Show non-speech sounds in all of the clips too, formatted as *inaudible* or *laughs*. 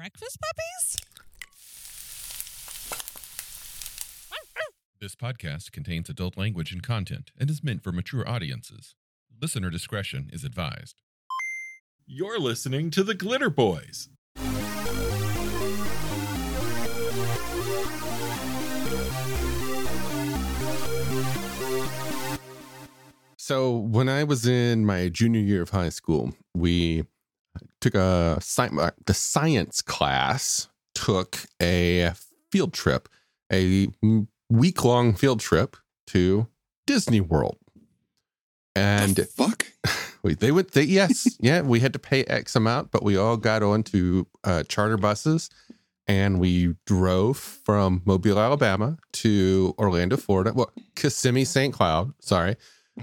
breakfast puppies? This podcast contains adult language and content and is meant for mature audiences. Listener discretion is advised. You're listening to the Glitter Boys. So when I was in my junior year of high school, we took a sci- uh, the science class took a field trip, a week long field trip to Disney World, and The fuck? *laughs* we, they went. They, yes, *laughs* yeah, we had to pay X amount, but we all got onto uh, charter buses. And we drove from Mobile, Alabama to Orlando, Florida. Well, Kissimmee, St. Cloud, sorry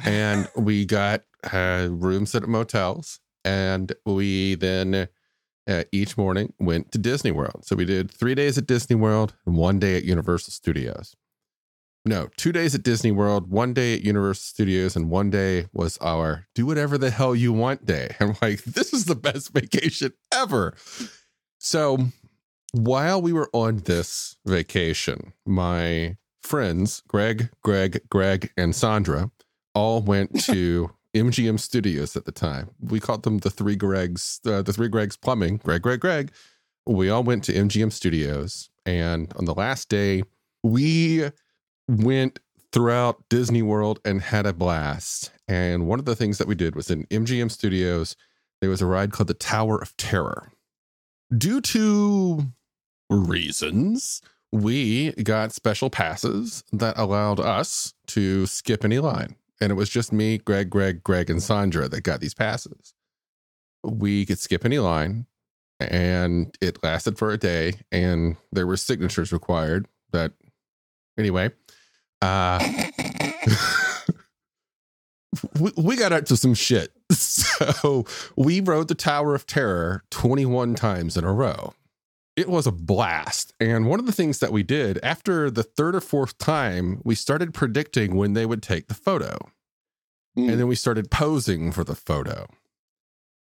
and we got uh, rooms at motels and we then uh, each morning went to disney world. So we did three days at disney world and one day at universal studios. No two days at disney world one day at universal studios and one day was our do whatever the hell you want day. *laughs* I'm like this is the best vacation ever. So while we were on this vacation my friends greg greg greg and sandra all went *laughs* to MGM Studios at the time. We called them the three Gregs, uh, the three Gregs Plumbing, Greg, Greg, Greg. We all went to MGM Studios. And on the last day, we went throughout Disney World and had a blast. And one of the things that we did was in MGM Studios, there was a ride called the Tower of Terror. Due to reasons, we got special passes that allowed us to skip any line and it was just me, Greg, Greg, Greg, and Sandra that got these passes. We could skip any line, and it lasted for a day, and there were signatures required. But anyway, uh, *laughs* we, we got up to some shit. *laughs* So we rode the Tower of Terror 21 times in a row. It was a blast. And one of the things that we did after the third or fourth time, we started predicting when they would take the photo. Mm. And then we started posing for the photo.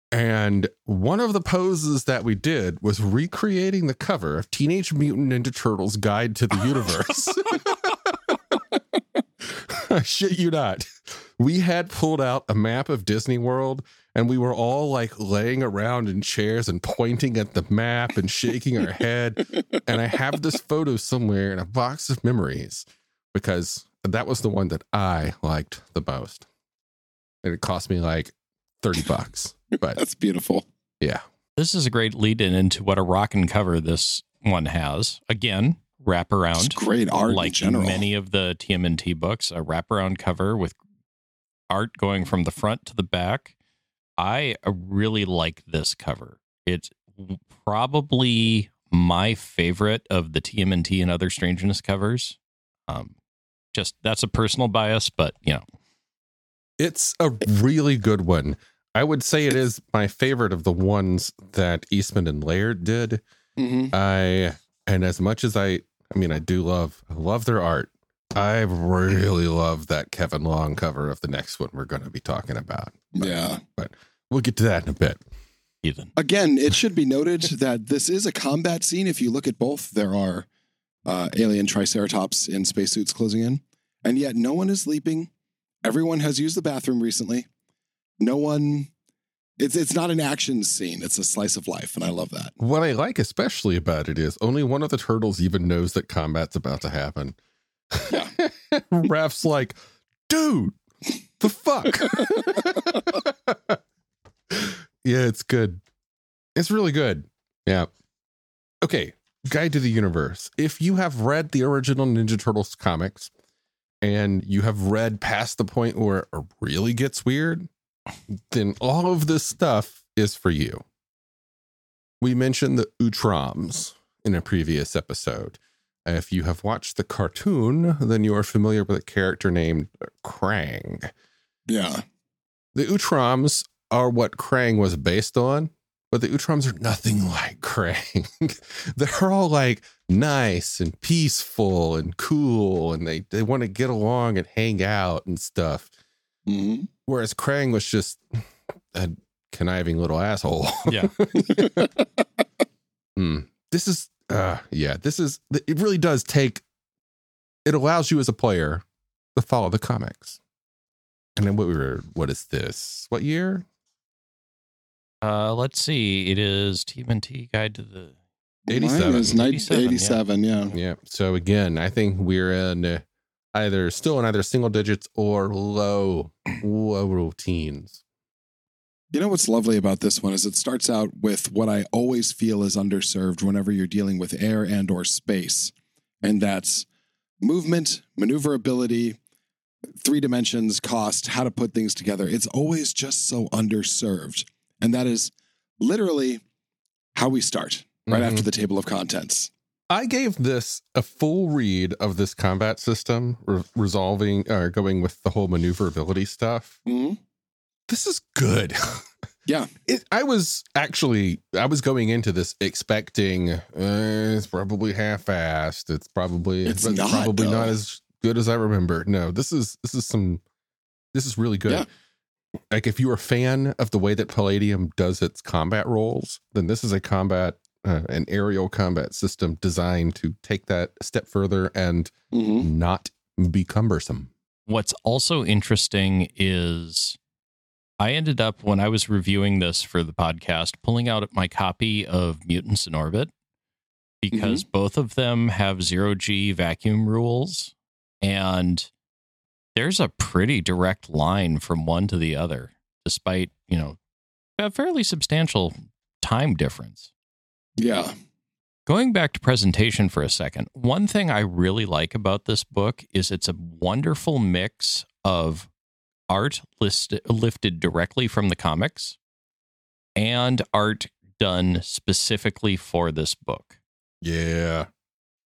And one of the poses that we did was recreating the cover of Teenage Mutant Ninja Turtles Guide to the Universe. *laughs* *laughs* Shit you not. We had pulled out a map of Disney World and we were all like laying around in chairs and pointing at the map and shaking our head. And I have this photo somewhere in a box of memories because that was the one that I liked the most. And it cost me like 30 bucks. *laughs* But That's beautiful. yeah. This is a great lead in into what a rockin' cover this one has. Again, It's wraparound. great art in like general. many of the TMNT books, a wraparound cover with art going from the front to the back. I really like this cover. It's probably my favorite of the TMNT and other Strangeness covers. Um, just that's a personal bias, but you know, It's a really good one. I would say it is my favorite of the ones that Eastman and Laird did. Mhm. I and as much as I I mean I do love I love their art. I really love that Kevin Long cover of the next one we're going to be talking about. Yeah. But we'll get to that in a bit. Ethan. Again, it should be noted *laughs* that this is a combat scene. If you look at both, there are uh, alien triceratops in spacesuits closing in, and yet no one is leaping. Everyone has used the bathroom recently. No one. It's it's not an action scene. It's a slice of life, and I love that. What I like especially about it is only one of the turtles even knows that combat's about to happen. Yeah. *laughs* Raph's like, dude, the fuck? *laughs* yeah, it's good. It's really good. Yeah. Okay. Guide to the Universe. If you have read the original Ninja Turtles comics and you have read past the point where it really gets weird, then all of this stuff is for you. We mentioned the Utroms in a previous episode. If you have watched the cartoon, then you are familiar with a character named Krang. Yeah. The Utroms are what Krang was based on, but the Utroms are nothing like *laughs* Krang. They're all like nice and peaceful and cool, and they, they want to get along and hang out and stuff. hmm Whereas Krang was just a conniving little asshole. Yeah. *laughs* Hmm. This is, uh, yeah, this is, it really does take, it allows you as a player to follow the comics. And then what we were, what is this? What year? Uh, let's see. It is TMNT Guide to the. Mine 87. is ni- 87, 87, yeah. Yeah. So again, I think we're in uh, either still in either single digits or low, low teens. You know what's lovely about this one is it starts out with what I always feel is underserved whenever you're dealing with air and or space. And that's movement, maneuverability, three dimensions, cost, how to put things together. It's always just so underserved. And that is literally how we start right Mhm. after the table of contents. I gave this a full read of this combat system, re- resolving or going with the whole maneuverability stuff. Mhm. This is good. *laughs* Yeah. It, I was actually I was going into this expecting uh, it's probably half-assed. It's probably It's but not, probably though. not as good as I remember. No, this is this is some this is really good. Yeah. Like if you're a fan of the way that Palladium does its combat roles, then this is a combat uh, an aerial combat system designed to take that a step further and Mhm. not be cumbersome. What's also interesting is I ended up, when I was reviewing this for the podcast, pulling out my copy of Mutants in Orbit because both of them have zero G vacuum rules. And there's a pretty direct line from one to the other, despite, you know, a fairly substantial time difference. Yeah. Going back to presentation for a second, one thing I really like about this book is it's a wonderful mix of art listed, lifted directly from the comics and art done specifically for this book. Yeah.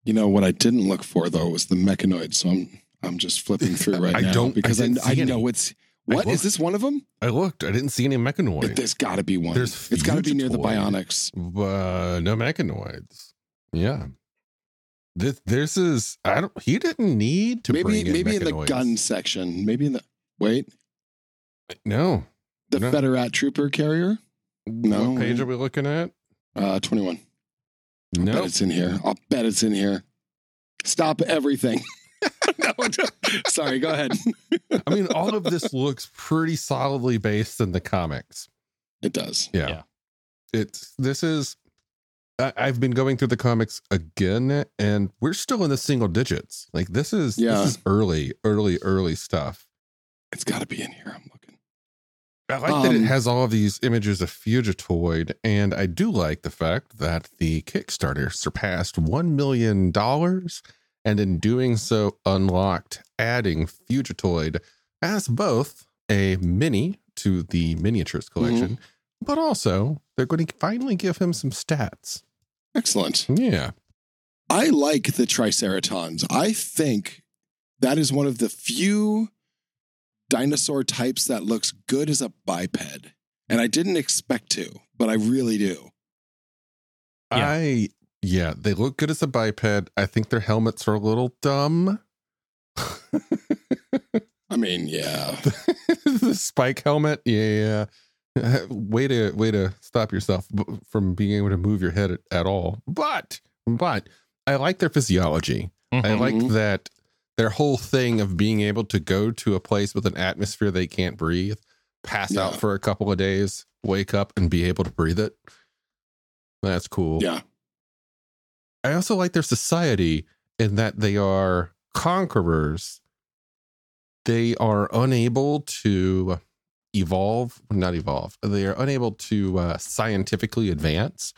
You know what I didn't look for though was the mechanoid. So I'm I'm just flipping through *laughs* right I now don't- because I, didn't I, see know any. it's what is this one of them? I looked. I didn't see any mechanoids. There's got to be one. There's it's got to be near the bionics. uh, no mechanoids. Yeah. This this is I don't he didn't need to maybe bring in maybe in the mechanoids. gun section. Maybe in the wait No. the No. Federat trooper carrier. No. What page are we looking at? Uh, twenty one. No. it's in here. I'll bet it's in here. Stop everything. *laughs* *laughs* no, sorry. Go ahead. *laughs* I mean all of this looks pretty solidly based in the comics. It does. Yeah. Yeah. It's this is I, I've been going through the comics again and we're still in the single digits. Like this is Yeah. this is early, early, early stuff. It's got to be in here. I'm looking. I like that it Um, has all of these images of Fugitoid, and I do like the fact that the Kickstarter surpassed $1 million and in doing so unlocked adding Fugitoid as both a mini to the miniatures mm-hmm. collection, but also they're going to finally give him some stats. Excellent. Yeah. I like the Triceratons. I think that is one of the few dinosaur types that looks good as a biped. And I didn't expect to, but I really do. Yeah. I, yeah, they look good as a biped. I think their helmets are a little dumb. I mean, yeah. *laughs* the spike helmet yeah *laughs* way to way to stop yourself from being able to move your head at, at all but but i like their physiology i Mhm. like Mhm. that their whole thing of being able to go to a place with an atmosphere they can't breathe pass out for a couple of days wake up and be able to breathe it that's cool Yeah. I also like their society in that they are conquerors. They are unable to evolve, not evolve. They are unable to uh, scientifically advance.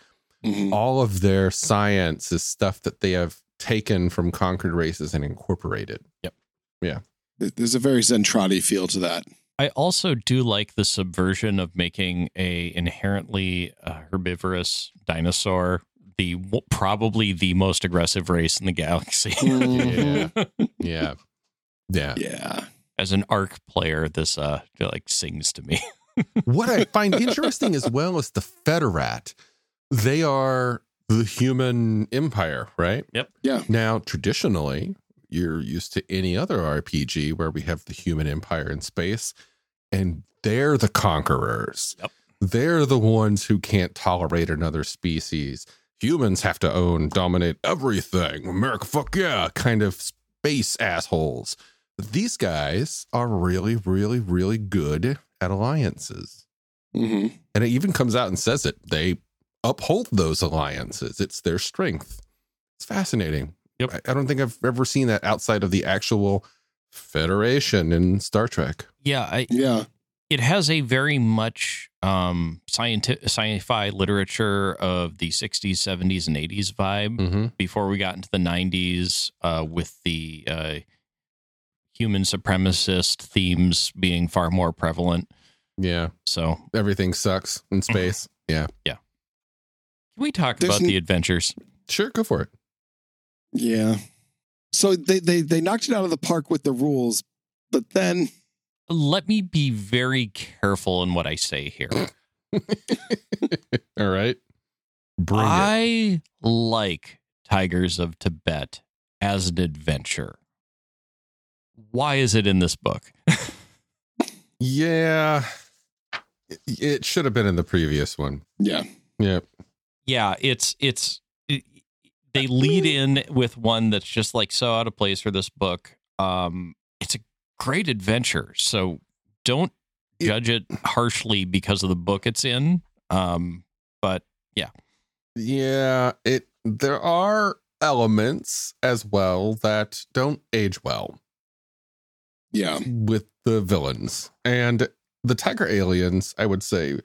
Mhm. All of their science is stuff that they have taken from conquered races and incorporated. Yep. Yeah. There's a very Zentradi feel to that. I also do like the subversion of making a inherently uh, herbivorous dinosaur the probably the most aggressive race in the galaxy. *laughs* Mhm. Yeah. Yeah. Yeah. As an arc player, this uh like sings to me. *laughs* what I find interesting as well is the Federat. They are the human empire, right? Yep. Yeah. Now, traditionally, you're used to any other RPG where we have the human empire in space, and they're the conquerors. Yep. They're the ones who can't tolerate another species. Humans have to own, dominate everything. America, fuck yeah, kind of space assholes. But these guys are really, really, really good at alliances. hmm And it even comes out and says it. They uphold those alliances. It's their strength. It's fascinating. Yep. I, I don't think I've ever seen that outside of the actual Federation in Star Trek. Yeah, I, Yeah. It has a very much um scientific sci-fi literature of the 60s 70s and 80s vibe Mm-hmm. before we got into the 90s uh with the uh human supremacist themes being far more prevalent Yeah. so Everything sucks in *laughs* space. Yeah. Yeah can we talk There's about n- the adventures Sure, go for it. Yeah. So they, they they knocked it out of the park with the rules, but then let me be very careful in what i say here *laughs* All right. Bring it. i like tigers of tibet as an adventure why is it in this book *laughs* Yeah. It- It should have been in the previous one. yeah. Yeah. yeah it's it's it, they lead in with one that's just like so out of place for this book um it's a great adventure so don't It- judge it harshly because of the book it's in um but Yeah, yeah. it there are elements as well that don't age well Yeah. with the villains. And the tiger aliens, I would say,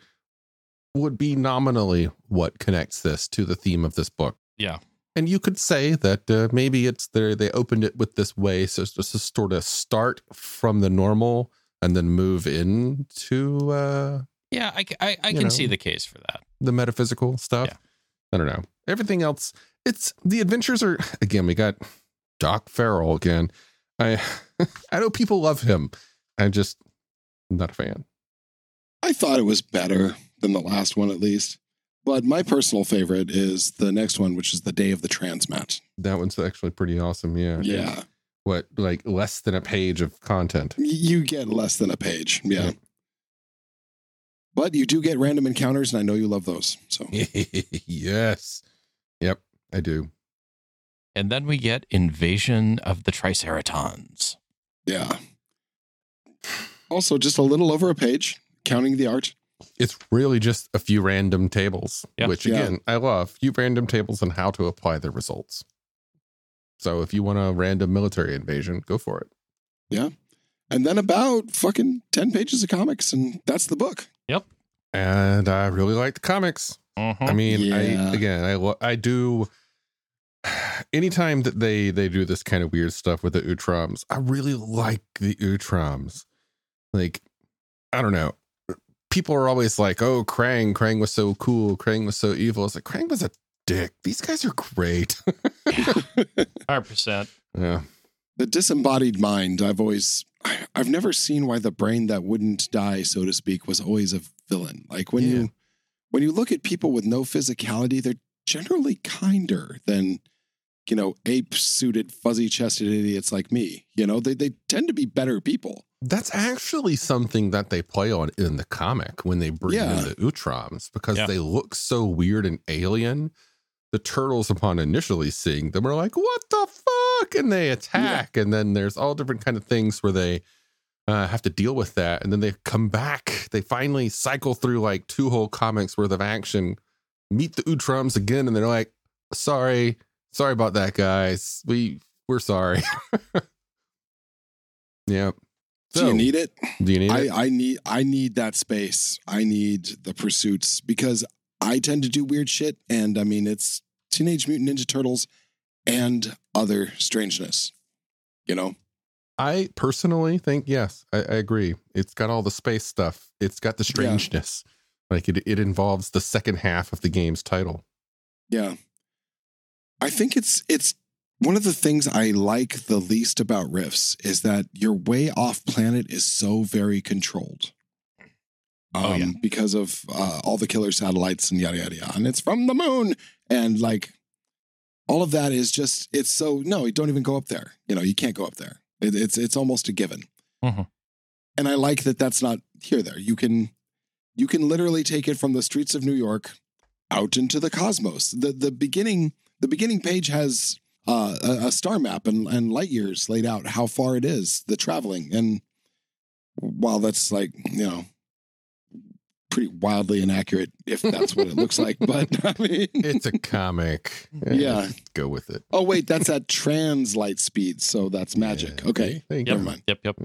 would be nominally what connects this to the theme of this book. Yeah. And you could say that uh, maybe it's there they opened it with this way so it's just to sort of start from the normal and then move into uh yeah I You can know. see the case for that the metaphysical stuff. Yeah. I don't know. Everything else, it's the adventures are again. We got Doc Feral again. I *laughs* I know people love him. I'm just not a fan. I thought it was better than the last one at least. But my personal favorite is the next one, which is the Day of the Transmat. That one's actually pretty awesome. Yeah. Yeah. What like less than a page of content? You get less than a page. Yeah. Yeah. But you do get random encounters, and I know you love those. So *laughs* yes. Yep. I do. and then we get invasion of the triceratons yeah. Also, just a little over a page, counting the art. It's really just a few random tables, Yeah. which Yeah. again, I love. Few random tables on how to apply the results. So if you want a random military invasion, go for it. Yeah. And then about fucking 10 pages of comics, and that's the book. Yep. And I really like the comics. Mhm. I mean, Yeah. I again, I lo- I do. *sighs* Anytime that they they do this kind of weird stuff with the Utroms, I really like the Utroms. Like, I don't know. People are always like, "Oh, Krang, Krang was so cool. Krang was so evil." It's like Krang was a dick. These guys are great. 100% *laughs* yeah, The disembodied mind, I've always, I- I've never seen why the brain that wouldn't die, so to speak, was always a villain. Like when Yeah. you, when you look at people with no physicality, they're generally kinder than, you know, ape suited, fuzzy chested idiots like me. You know, they, they tend to be better people. That's actually something that they play on in the comic when they bring Yeah. in the Utroms because Yeah. they look so weird and alien. The turtles, upon initially seeing them, are like, "What the fuck?" and they attack. And then there's all different kind of things where they uh, have to deal with that, and then they come back. They finally cycle through like two whole comics worth of action, meet the Utroms again, and they're like, "Sorry, sorry about that, guys. We we're sorry." *laughs* yeah. Do you need it? Do you need it? I, I need I need that space. I need the pursuits because I tend to do weird shit, and I mean it's Teenage Mutant Ninja Turtles and other strangeness. You know, I personally think yes, I, I agree. It's got all the space stuff. It's got the strangeness. Like it, it involves the second half of the game's title. yeah. I think it's it's one of the things I like the least about Rifts is that your way off planet is so very controlled. Oh, yeah. Um, because of uh, all the killer satellites and yada yada yada, and it's from the moon, and like all of that is just it's so no, you don't even go up there. You know, you can't go up there. It, it's it's almost a given. Mhm. And I like that that's not here. There, you can you can literally take it from the streets of New York out into the cosmos. The the beginning the beginning page has uh, a, a star map and, and light years laid out how far it is the traveling and while that's like you know pretty wildly inaccurate if that's what it looks like *laughs* but i mean *laughs* It's a comic. Yeah. Go with it. oh wait that's at trans light speed so that's magic Yeah. okay There you Yep. never mind Yep, yep.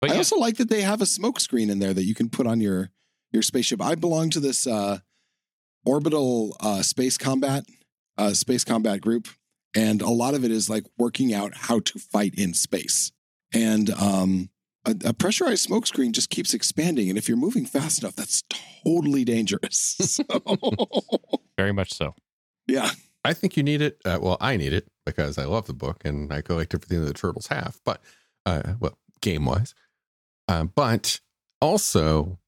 But I yeah, also like that they have a smoke screen in there that you can put on your your spaceship. I belong to this uh, orbital uh, space combat uh, space combat group, and a lot of it is like working out how to fight in space. And um, a, a pressurized smoke screen just keeps expanding, and if you're moving fast enough, that's totally dangerous. *laughs* So, *laughs* very much so. yeah, I think you need it. Uh, well, I need it because I love the book and I collect everything that the turtles have. But, uh, well, game wise, uh, but also,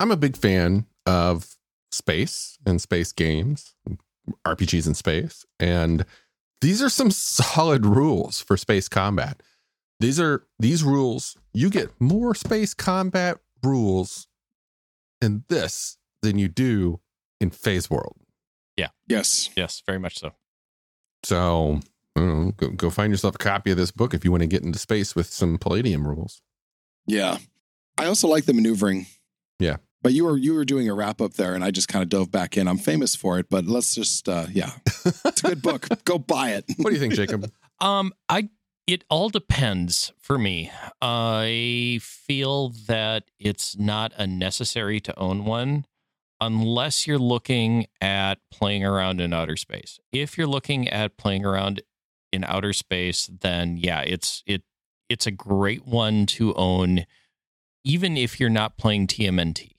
I'm a big fan of space and space games, RPGs in space, and these are some solid rules for space combat. These are these rules. You get more space combat rules in this than you do in Phase World. Yeah. Yes, Yes, very much so. So know, go, go find yourself a copy of this book if you want to get into space with some Palladium rules. yeah. I also like the maneuvering. Yeah. But you were you were doing a wrap up there, and I just kind of dove back in. I'm famous for it, but let's just uh, yeah, it's a good book. *laughs* Go buy it. What do you think, Jacob? *laughs* Um, I it all depends for me. I feel that it's not a necessary to own one unless you're looking at playing around in outer space. If you're looking at playing around in outer space, then yeah, it's it it's a great one to own even if you're not playing TMNT.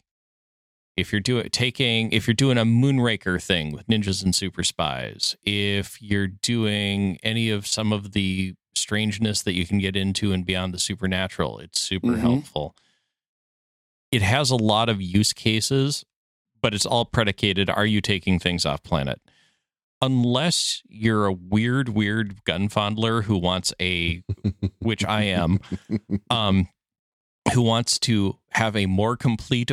If you're doing taking if you're doing a Moonraker thing with ninjas and super spies, if you're doing any of some of the strangeness that you can get into and beyond the supernatural, it's super Mhm. helpful. It has a lot of use cases, but it's all predicated are you taking things off planet? Unless you're a weird, weird gun fondler who wants a, which I am, *laughs* um, who wants to have a more complete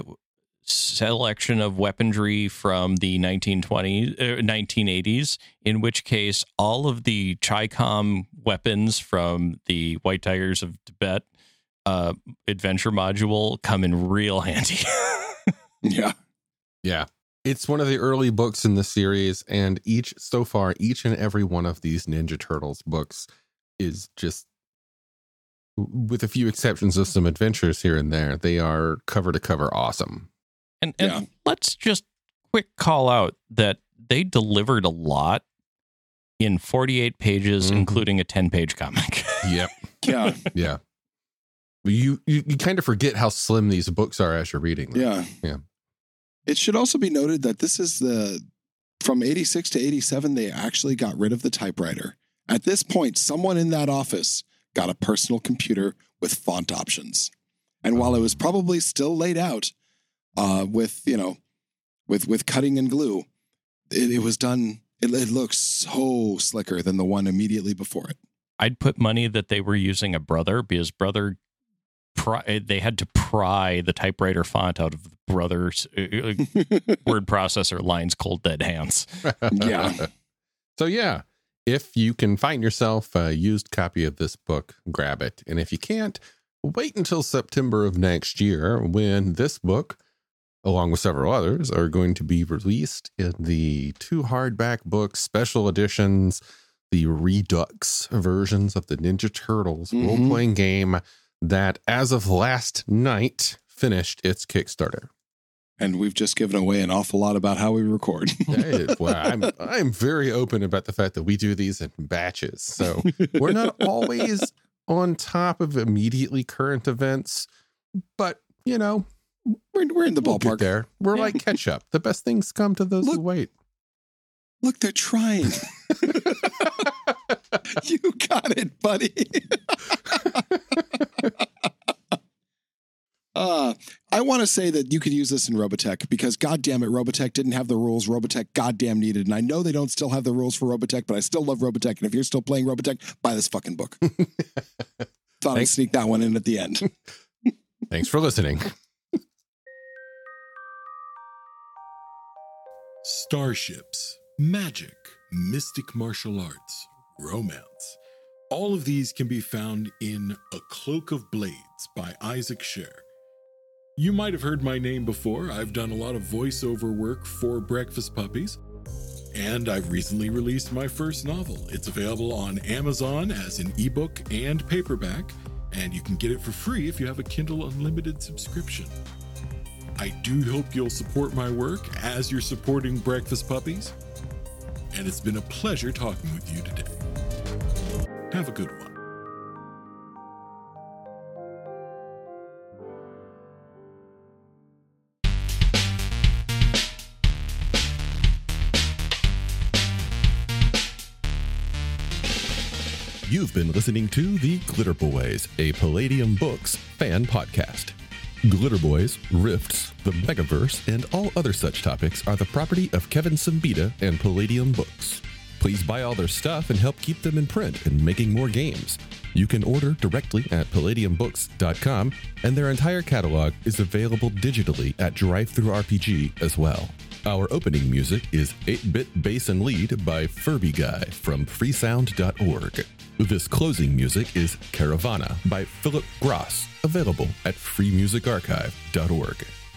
selection of weaponry from the 1920s, uh, 1980s, in which case all of the Chicom weapons from the White Tigers of Tibet uh, adventure module come in real handy. *laughs* Yeah. Yeah. It's one of the early books in the series, and each so far, each and every one of these Ninja Turtles books is just with a few exceptions of some adventures here and there, they are cover to cover awesome. And and Yeah. let's just quick call out that they delivered a lot in 48 pages, Mhm. including a 10 page comic. *laughs* Yep. Yeah. yeah. You, you you kind of forget how slim these books are as you're reading them. Yeah. Yeah. It should also be noted that this is the from 86 to 87 they actually got rid of the typewriter. At this point, someone in that office got a personal computer with font options. And while it was probably still laid out uh, with, you know, with with cutting and glue, it, it was done it, it looks so slicker than the one immediately before it. I'd put money that they were using a brother because brother pry, they had to pry the typewriter font out of the brother's uh, uh, *laughs* word processor lines cold dead hands. Yeah. *laughs* So yeah, if you can find yourself a used copy of this book, grab it. And if you can't, wait until September of next year when this book, along with several others, are going to be released in the two hardback books, special editions, the Redux versions of the Ninja Turtles Mhm. role playing game that, as of last night, finished its Kickstarter. and we've just given away an awful lot about how we record. *laughs* Well, I'm I'm very open about the fact that we do these in batches. So *laughs* we're not always on top of immediately current events, but you know, we're, we're in the we'll ballpark. there. We're Yeah. like ketchup. The best things come to those who wait. Look, they're trying. *laughs* *laughs* you got it, buddy. *laughs* uh, I want to say that you could use this in Robotech because, goddamn it, Robotech didn't have the rules Robotech goddamn needed. And I know they don't still have the rules for Robotech, but I still love Robotech. And if you're still playing Robotech, buy this fucking book. Thought I'd sneak that one in at the end. Thanks for listening. Starships, magic, mystic martial arts, romance. All of these can be found in A Cloak of Blades by Isaac Scher. You might have heard my name before. I've done a lot of voiceover work for Breakfast Puppies, and I've recently released my first novel. It's available on Amazon as an ebook and paperback, and you can get it for free if you have a Kindle Unlimited subscription. I do hope you'll support my work as you're supporting Breakfast Puppies, and it's been a pleasure talking with you today. Have a good one. You've been listening to The Glitter Boys, a Palladium Books fan podcast. Glitter Boys, Rifts, the Megaverse, and all other such topics are the property of Kevin Siembieda and Palladium Books. Please buy all their stuff and help keep them in print and making more games. You can order directly at palladiumbooks.com, and their entire catalog is available digitally at DriveThruRPG as well. Our opening music is 8 Bit Bass and Lead by Furby Guy from freesound.org. This closing music is Caravana by Phillip Gross, available at freemusicarchive.org.